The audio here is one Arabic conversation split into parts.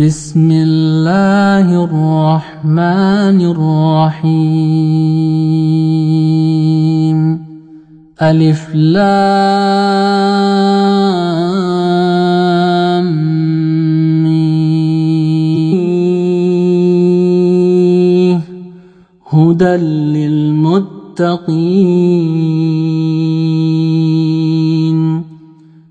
بسم الله الرحمن الرحيم ألف لام. هدى للمتقين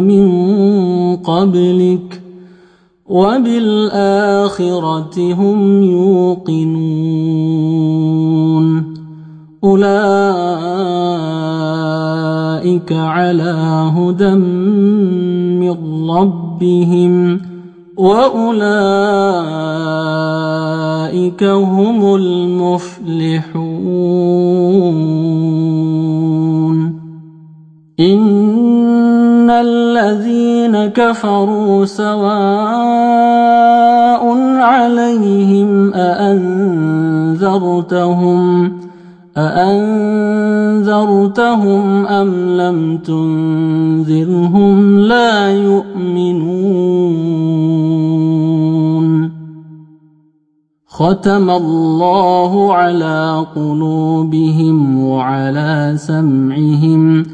من قبلك وبالآخرة هم يوقنون أولئك على هدى من ربهم وأولئك هم المفلحون إن كفروا سواء عليهم أأنذرتهم أأنذرتهم أم لم تنذرهم لا يؤمنون ختم الله على قلوبهم وعلى سمعهم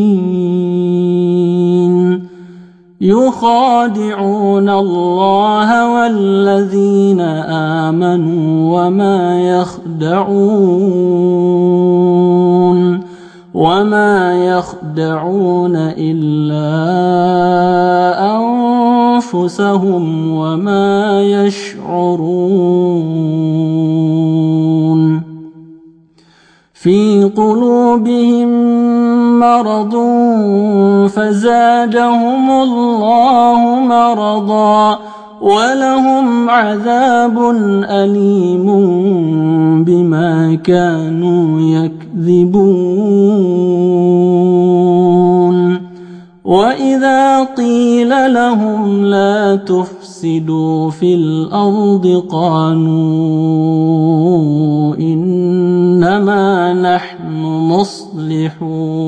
يخادعون الله والذين آمنوا وما يخدعون وما يخدعون إلا أنفسهم وما يشعرون في قلوبهم مرض فزادهم الله مرضا ولهم عذاب أليم بما كانوا يكذبون. وإذا قيل لهم لا تفسدوا في الأرض قالوا إنما نحن مصلحون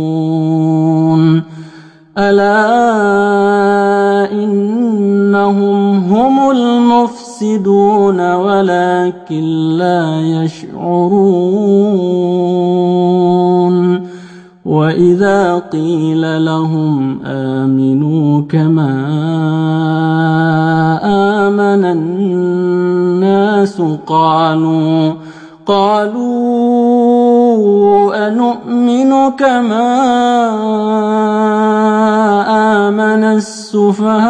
ألا إنهم هم المفسدون ولكن لا يشعرون وإذا قيل لهم آمنوا كما آمن الناس قالوا قالوا نؤمن كما آمن السفهاء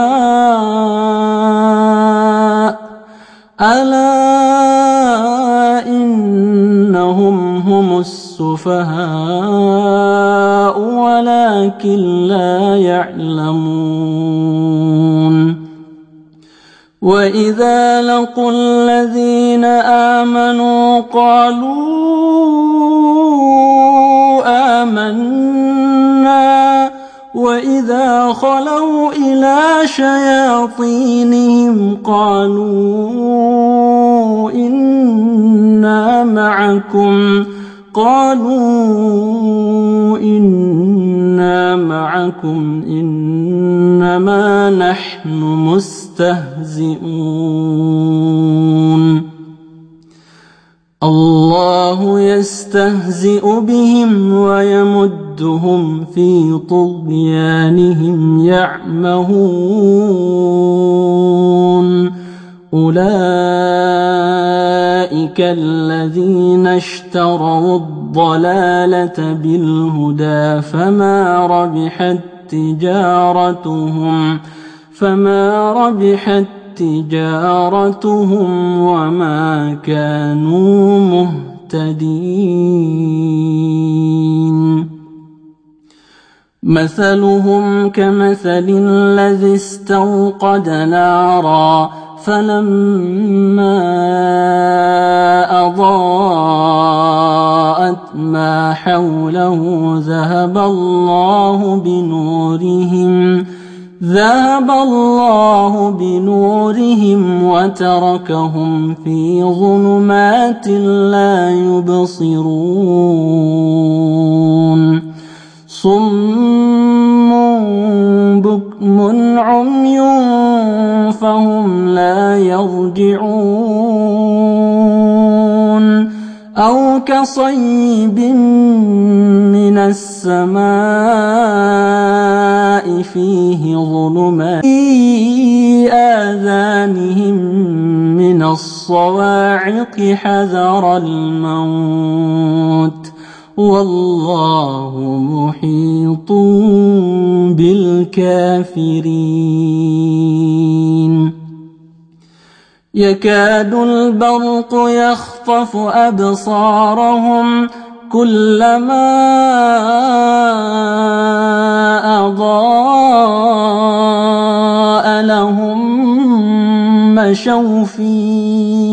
ألا إنهم هم السفهاء ولكن لا يعلمون. وإذا لقوا الذين آمنوا قالوا آمنا وإذا خلوا إلى شياطينهم قالوا إنا معكم قالوا إنا معكم إنما نحن مستهزئون الله يستهزئ بهم ويمدهم في طغيانهم يعمهون. أولئك الذين اشتروا الضلالة بالهدى فما ربحت تجارتهم فما ربحت تجارتهم وما كانوا مهتدين. مثلهم كمثل الذي استوقد نارا فلما أضاءت ما حوله ذهب الله بنورهم ذهب الله بنورهم وتركهم في ظلمات لا يبصرون. صم بكم عمي فهم لا يرجعون. أو كصيب من السماء فيه ظلمات آذانهم من الصواعق حذر الموت والله محيط بالكافرين. يكاد البرق يخطف أبصارهم كلما أضاء لهم مشوا فيه.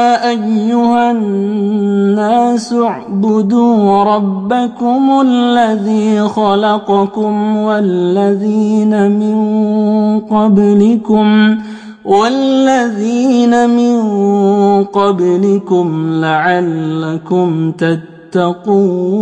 أيها الناس اعبدوا ربكم الذي خلقكم والذين من قبلكم والذين من قبلكم لعلكم تتقون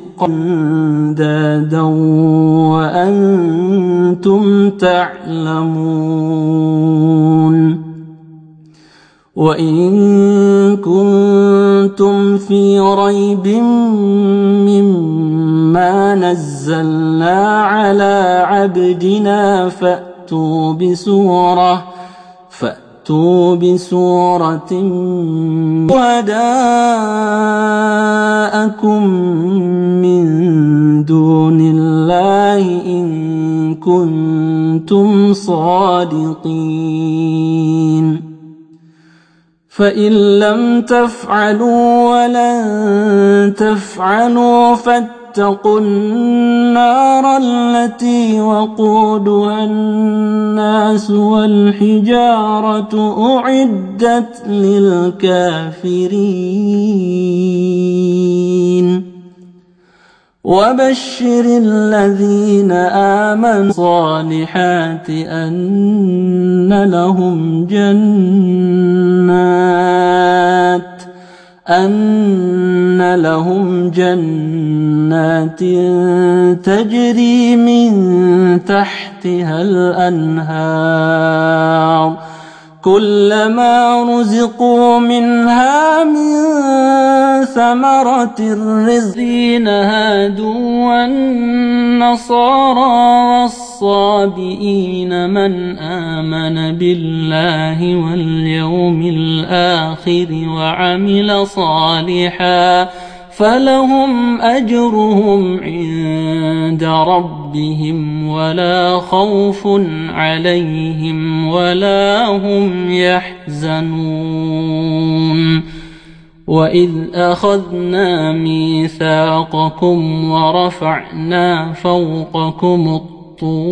دادا وأنتم تعلمون وإن كنتم في ريب مما نزلنا على عبدنا فأتوا بسورة فأتوا بسورة وداءكم من دون الله إن كنتم صادقين. فإن لم تفعلوا ولن تفعلوا فاتقوا واتقوا النار التي وقودها الناس والحجارة أعدت للكافرين. وبشر الذين آمنوا صالحات أن لهم جنات أن لهم جنات تجري من تحتها الأنهار كلما رزقوا منها من ثمرة الرزقين هادوا والنصارى والصابئين من آمن بالله واليوم الآخر وعمل صالحا فلهم أجرهم عند ربهم ولا خوف عليهم ولا هم يحزنون. وإذ أخذنا ميثاقكم ورفعنا فوقكم الطور.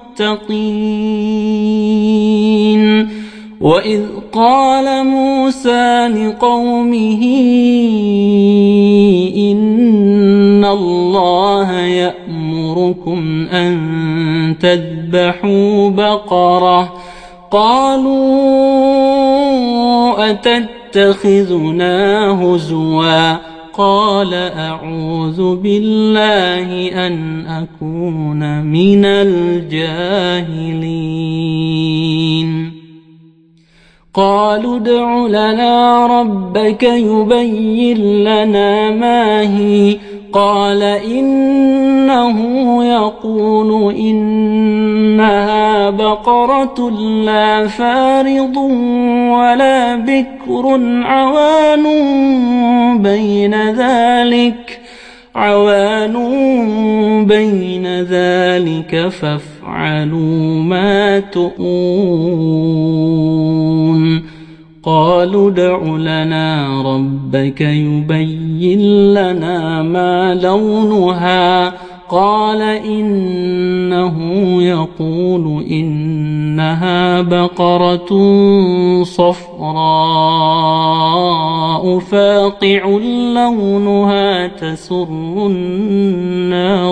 المتقين. وإذ قال موسى لقومه إن الله يأمركم أن تذبحوا بقرة. قالوا أتتخذنا هزواً؟ قال أعوذ بالله أن أكون من الجاهلين. قالوا ادع لنا ربك يبين لنا ما هي. قال إنه يقول إنها بقرة لا فارض ولا بكر عوان بين ذلك عوان بين ذلك فافعلوا ما تؤون قالوا ادع لنا ربك يبين لنا ما لونها. قال إنه يقول إنها بقرة صفراء فاقع لونها تسر الناظرين.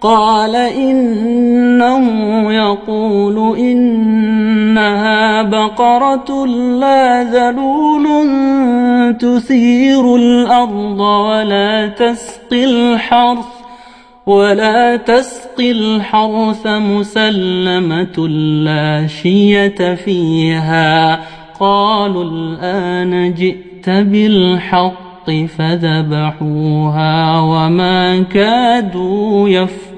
قال إنه يقول إنها بقرة لا ذلول تثير الأرض ولا تسقي الحرث ولا تسقي الحرث مسلمة لا شية فيها. قالوا الآن جئت بالحق فذبحوها وما كادوا يفعلون.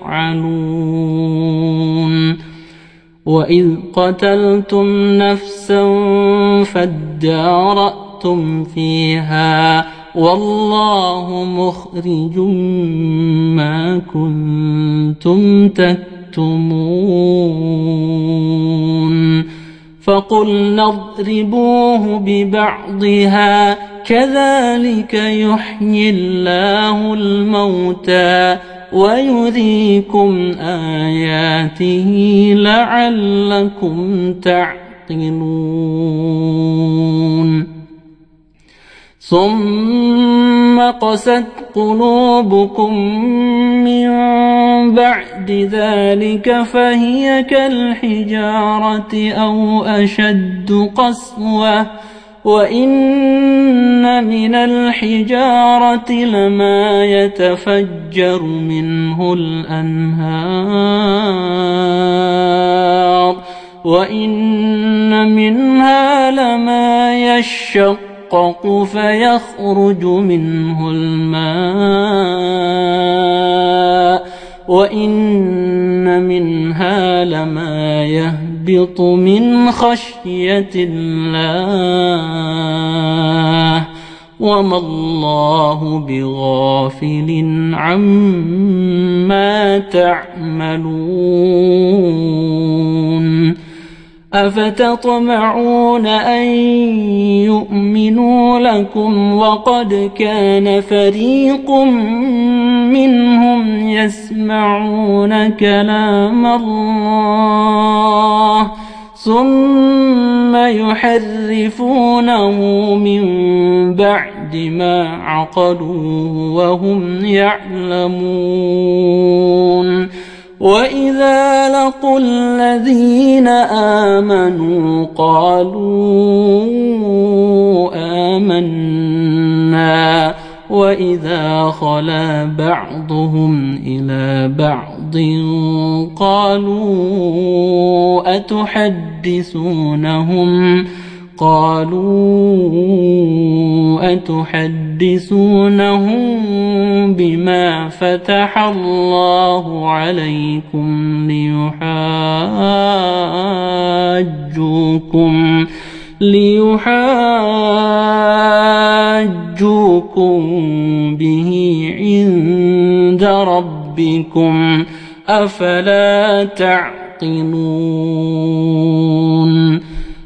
وإذ قتلتم نفسا فادارأتم فيها والله مخرج ما كنتم تكتمون. فقلنا اضربوه ببعضها كذلك يحيي الله الموتى. ويريكم آياته لعلكم تعقلون. ثم قست قلوبكم من بعد ذلك فهي كالحجارة أو أشد قسوة. وإن من الحجارة لما يتفجر منه الأنهار وإن منها لما يشقق فيخرج منه الماء وإن يهبط من خشية الله وما الله بغافل عما تعملون أفتطمعون أن يؤمنوا لكم وقد كان فريق منهم يسمعون كلام الله ثم يحرفونه من بعد ما عقلوه وهم يعلمون وإذا لقوا الذين آمنوا قالوا آمنا وإذا خلا بعضهم إلى بعض قالوا أتحدثونهم قالوا أتحدثونهم بما فتح الله عليكم ليحاجوكم ليحاجوكم به عند ربكم أفلا تعقلون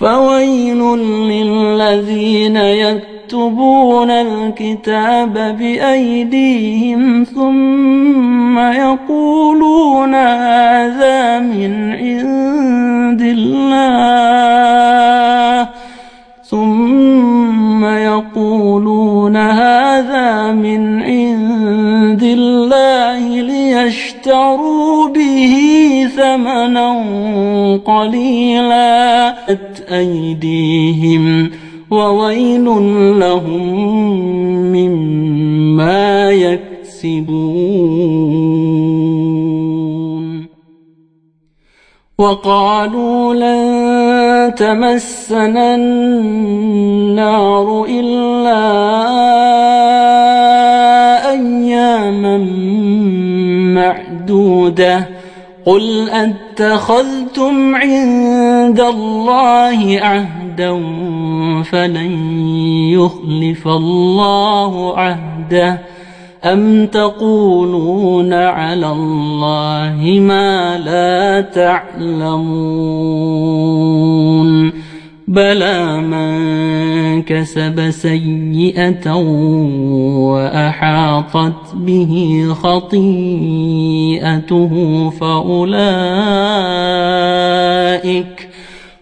فويل للذين يكتبون الكتاب بأيديهم ثم يقولون هذا من عند الله ثم يقولون هذا من عند الله ليشتروا به ثمنا قليلا أيديهم وويل لهم مما يكسبون وقالوا لن تمسنا النار إلا أياما معدودة. قل أتخذتم عند الله عهدا فلن يخلف الله عهده. أم تقولون على الله ما لا تعلمون بلى من كسب سيئة وأحاطت به خطيئته فأولئك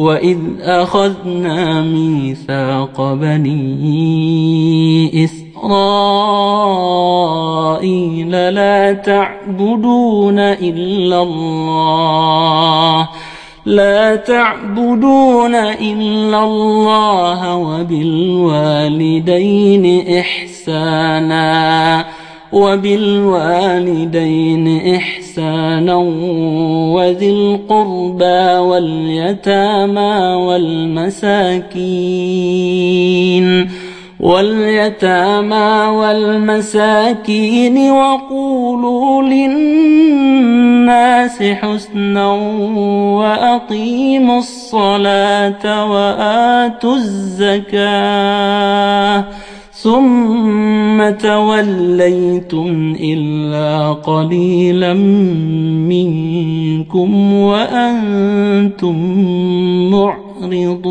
وإذ أخذنا ميثاق بني إسرائيل لا تعبدون إلا الله لا تعبدون إلا الله وبالوالدين إحسانا وبالوالدين إحسانا وذي القربى واليتامى والمساكين واليتامى والمساكين وقولوا للناس حسنا وأقيموا الصلاة وآتوا الزكاة ثم توليتم إلا قليلا منكم وأنتم معرضون.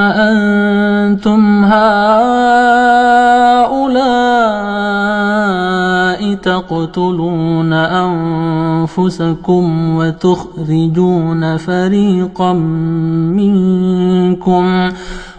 أنتم هؤلاء تقتلون أنفسكم وتخرجون فريقا منكم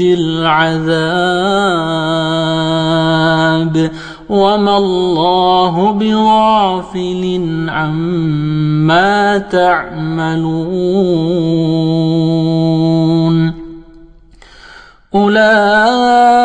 العذاب وما الله بغافل عما تعملون أولئك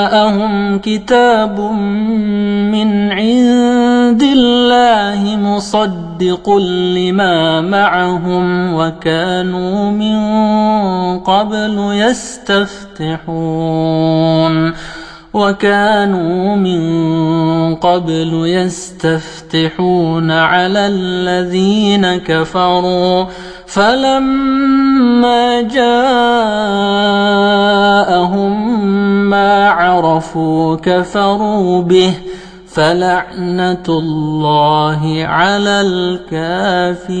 جاءهم كتاب من عند الله مصدق لما معهم وكانوا من قبل يستفتحون وكانوا من قبل يستفتحون على الذين كفروا فلما جاءهم ما عرفوا كفروا به فلعنة الله على الكافرين.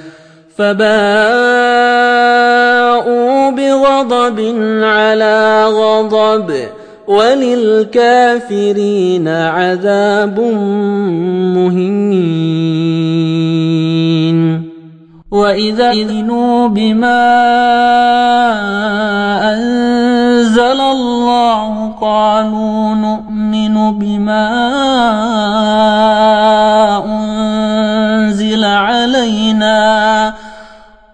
فباءوا بغضب على غضب وللكافرين عذاب مهين. وإذا إذنوا بما أنزل الله قالوا نؤمن بما أنزل علينا.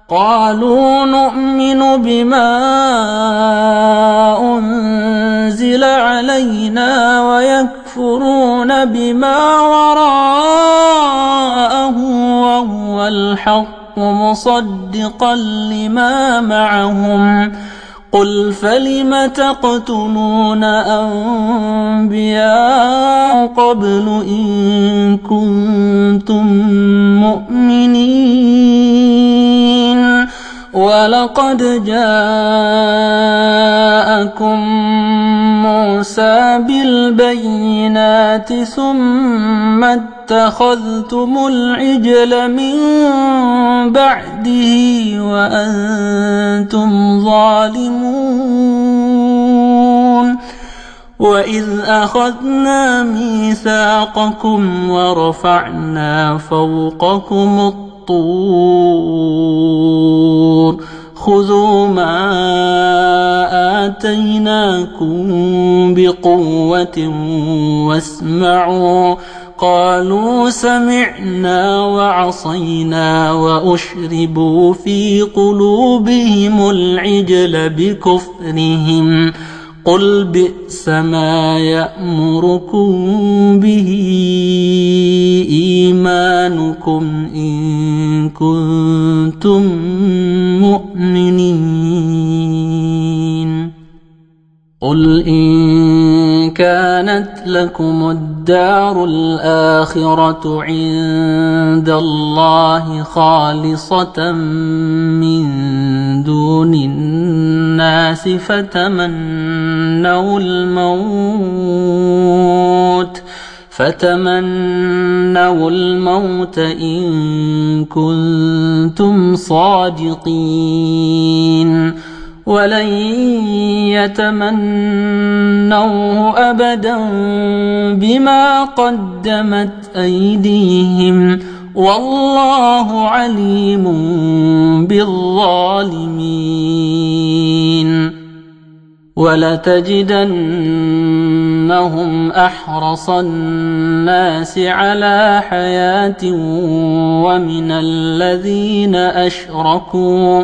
قالوا نؤمن بما أنزل علينا ويكفرون بما وراءه وهو الحق مصدقا لما معهم. قل فلم تقتلون أنبياء قبل إن كنتم مؤمنين ولقد جاءكم موسى بالبينات ثم اتخذتم العجل من بعده وأنتم ظالمون وإذ أخذنا ميثاقكم ورفعنا فوقكم الطور خذوا ما آتيناكم بقوة واسمعوا. قالوا سمعنا وعصينا وأشربوا في قلوبهم العجل بكفرهم. قل بئس ما يأمركم به إيمانكم إن كنتم مؤمنين قل إن كانت لكم الدار الآخرة عند الله خالصة من دون الناس فتمنوا الموت فتمنوا الموت إن كنتم صادقين. ولن يتمنوه أبدا بما قدمت أيديهم. والله عليم بالظالمين. ولتجدنهم أحرص الناس على حياة ومن الذين أشركوا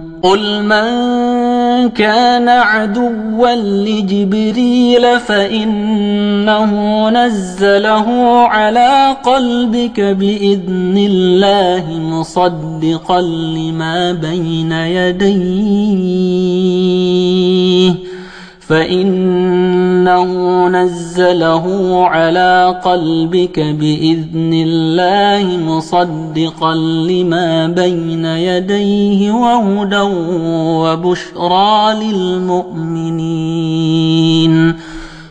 قل من كان عدوا لجبريل فإنه نزله على قلبك بإذن الله مصدقا لما بين يديه. فإنه نزله على قلبك بإذن الله مصدقا لما بين يديه وهدى وبشرى للمؤمنين.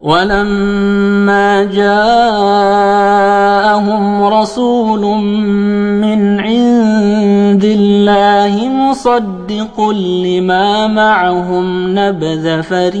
ولما جاءهم رسول من عند الله مصدق لما معهم نبذ فريق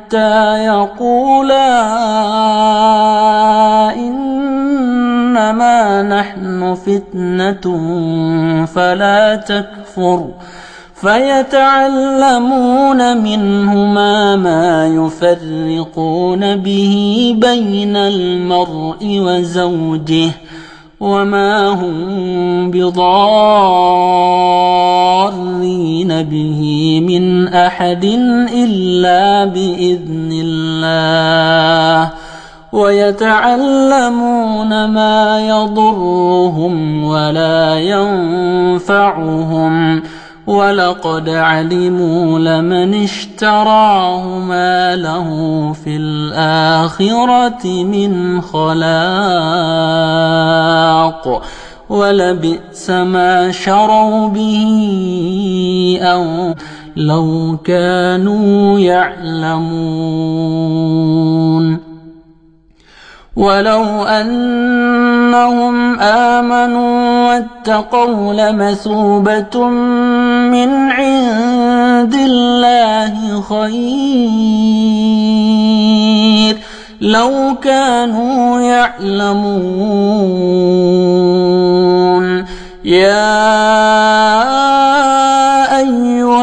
حتى يقولا إنما نحن فتنة فلا تكفر فيتعلمون منهما ما يفرقون به بين المرء وزوجه وما هم بضارين به من احد الا باذن الله ويتعلمون ما يضرهم ولا ينفعهم ولقد علموا لمن اشتراه ما له في الآخرة من خلاق ولبئس ما شروا به أو لو كانوا يعلمون ولو أنهم آمنوا واتقوا لمثوبة من عند الله خير لو كانوا يعلمون يا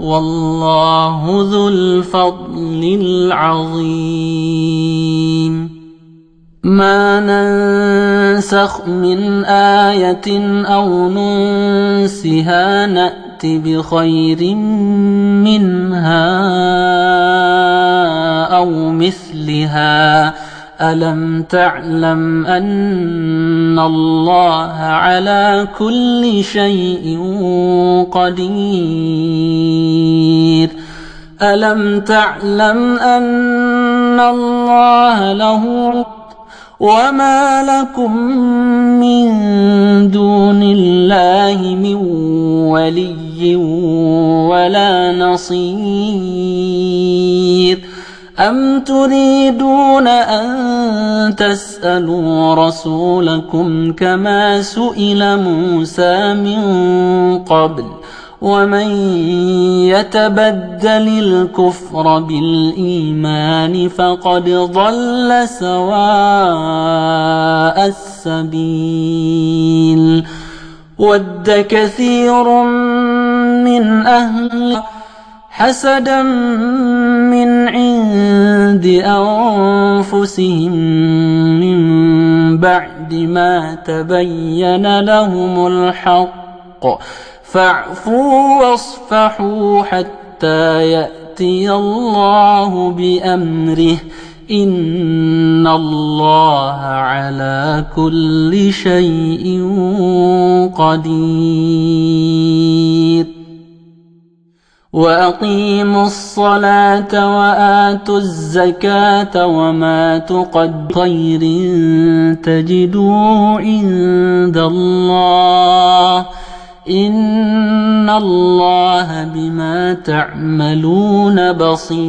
والله ذو الفضل العظيم. ما ننسخ من آية أو ننسها نأت بخير منها أو مثلها. ألم تعلم أن الله على كل شيء قدير؟ ألم تعلم أن الله له وما لكم من دون الله من ولي ولا نصير؟ أم تريدون أن تسألوا رسولكم كما سئل موسى من قبل ومن يتبدل الكفر بالإيمان فقد ضل سواء السبيل ود كثير من أهل حسدا من عند أنفسهم من بعد ما تبين لهم الحق فاعفوا واصفحوا حتى يأتي الله بأمره إن الله على كل شيء قدير وأقيموا الصلاة وآتوا الزكاة وما تقد خير تجدوا عند الله إن الله بما تعملون بصير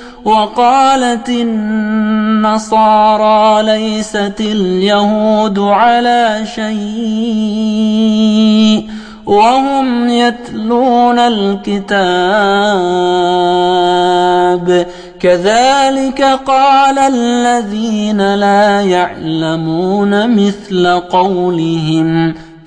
وقالت النصارى ليست اليهود على شيء وهم يتلون الكتاب كذلك قال الذين لا يعلمون مثل قولهم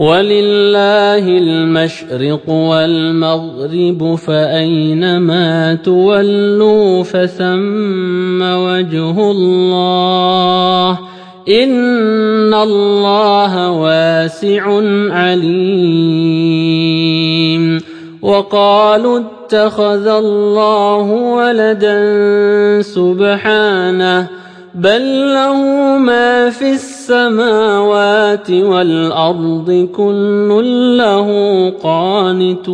ولله المشرق والمغرب فأينما تولوا فثم وجه الله إن الله واسع عليم وقالوا اتخذ الله ولدا سبحانه بل له ما في السماوات والأرض كل له قانتون.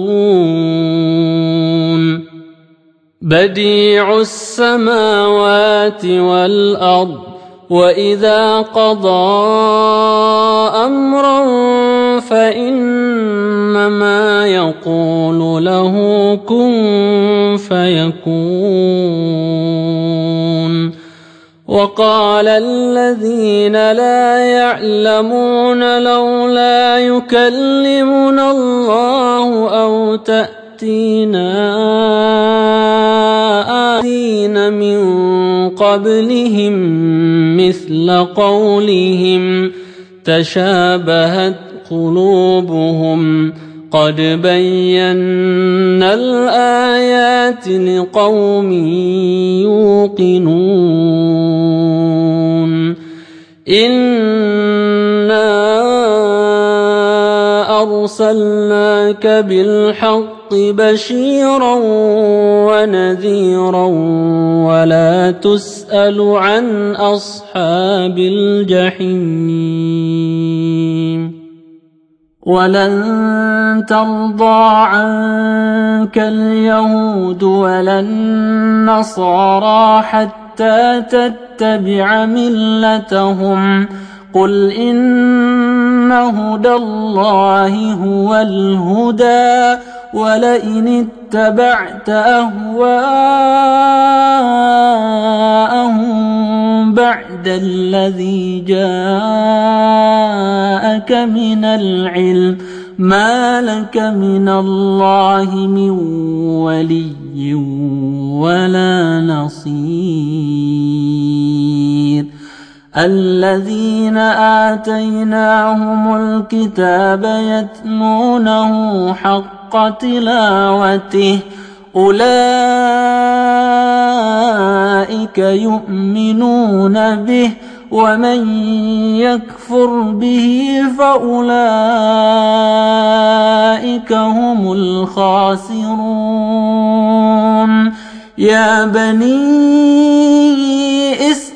بديع السماوات والأرض وإذا قضى أمرا فإنما يقول له كن فيكون. وقال الذين لا يعلمون لولا يكلمنا الله أو تأتينا آتين من قبلهم مثل قولهم تشابهت قلوبهم قد بينا الآيات لقوم يوقنون. إنا أرسلناك بالحق بشيرا ونذيرا ولا تسأل عن أصحاب الجحيم. ولن ترضى عنك اليهود ولا النصارى حتى تتبع ملتهم قل إن هدى الله هو الهدى ولئن اتبعت أهواءهم بعد الذي جاءك من العلم ما لك من الله من ولي ولا نصير. الذين آتيناهم الكتاب يتلونه حق تلاوته. أولئك يؤمنون به ومن يكفر به فأولئك هم الخاسرون. يا بني إسرائيل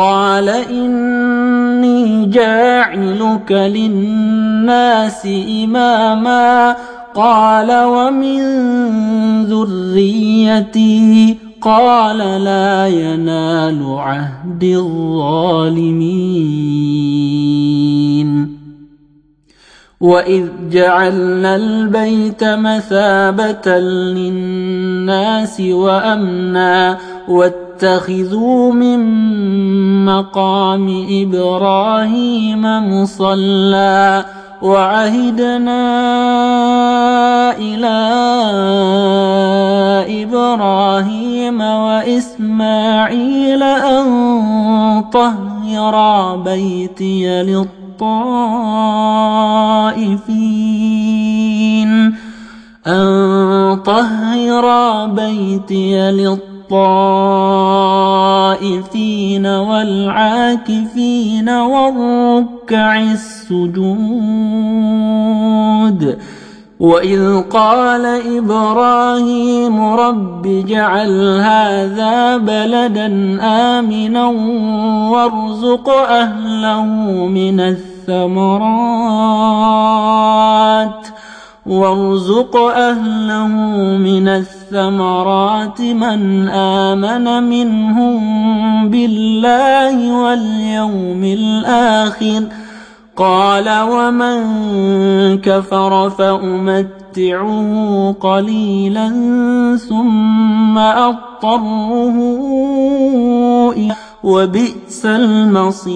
قال إني جاعلك للناس إماما قال ومن ذريتي قال لا ينال عهد الظالمين وإذ جعلنا البيت مثابة للناس وأمنا واتخذوا من مقام إبراهيم مصلى وعهدنا إلى إبراهيم وإسماعيل أن طهر بيتي للطائفين. أن طهر بيتي للطائفين. والعاكفين والركع السجود وإذ قال إبراهيم رب اجعل هذا بلدا آمنا وارزق أهله من الثمرات وارزق أهله من الثمرات من آمن منهم بالله واليوم الآخر. قال ومن كفر فأمتعه قليلا ثم أضطره وبئس المصير.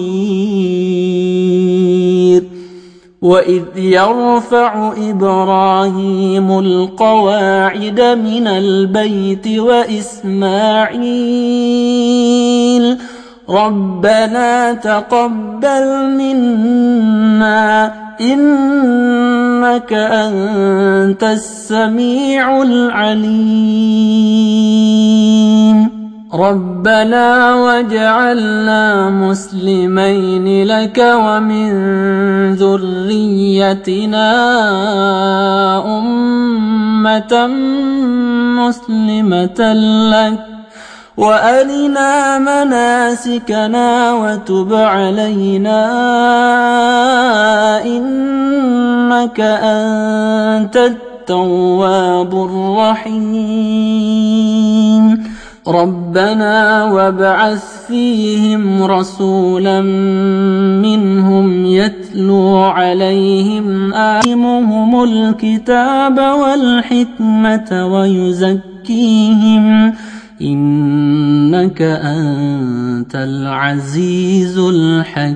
وإذ يرفع إبراهيم القواعد من البيت وإسماعيل ربنا تقبل منا إنك أنت السميع العليم ربنا وجعلنا مسلمين لك ومن ذريتنا أمة مسلمة لك وأرنا مناسكنا وتب علينا إنك أنت التواب الرحيم ربنا وابعث فيهم رسولا منهم يتلو عليهم آيمهم الكتاب والحكمة ويزكيهم. إنك أنت العزيز الحكيم.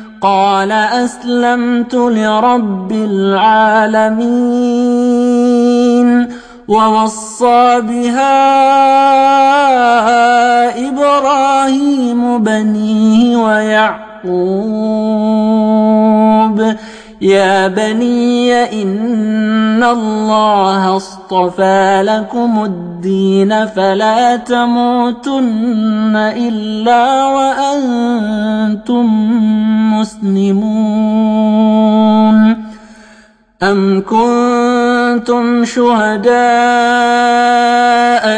قال أسلمت لرب العالمين ووصى بها إبراهيم بنيه ويعقوب يا بني إن الله اصطفى لكم الدين فلا تموتن إلا وأنتم مسلمون أم كنتم شهداء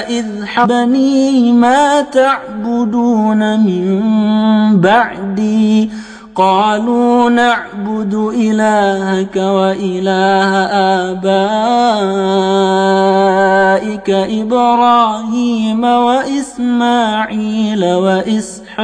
إذ حبني ما تعبدون من بعدي قالوا نعبد إلهك وإله آبائك إبراهيم وإسماعيل وإسحاق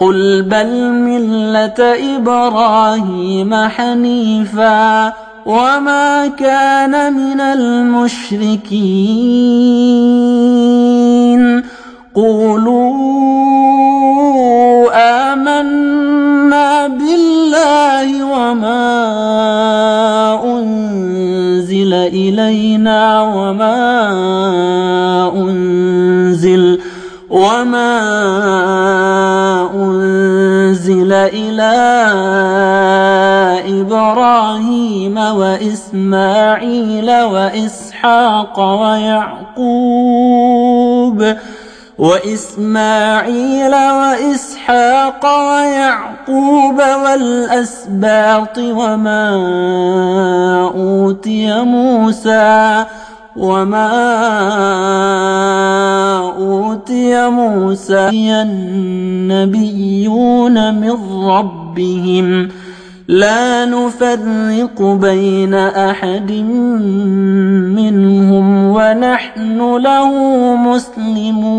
قل بل ملة إبراهيم حنيفا وما كان من المشركين. قولوا آمنا بالله وما أنزل إلينا وما أنزل وما أنزل إلى إبراهيم وإسماعيل وإسحاق ويعقوب وإسماعيل وإسحاق ويعقوب والأسباط وما أوتي موسى وما أوتي موسى النبيون من ربهم لا نفرق بين أحد منهم ونحن له مسلمون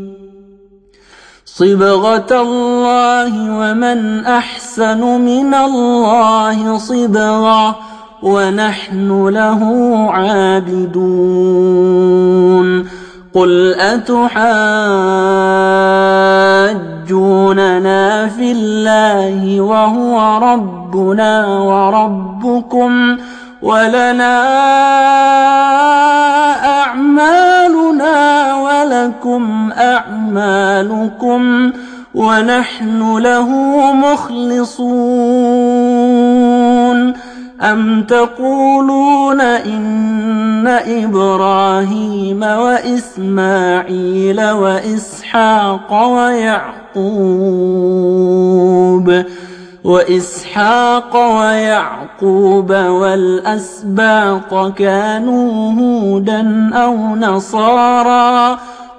صبغة الله ومن أحسن من الله صبغة ونحن له عابدون. قل أتحاجوننا في الله وهو ربنا وربكم ولنا أعمالنا ولكم أعمالكم ونحن له مخلصون. أم تقولون إن إبراهيم وإسماعيل وإسحاق ويعقوب وإسحاق ويعقوب والأسباط كانوا هودا أو نصارى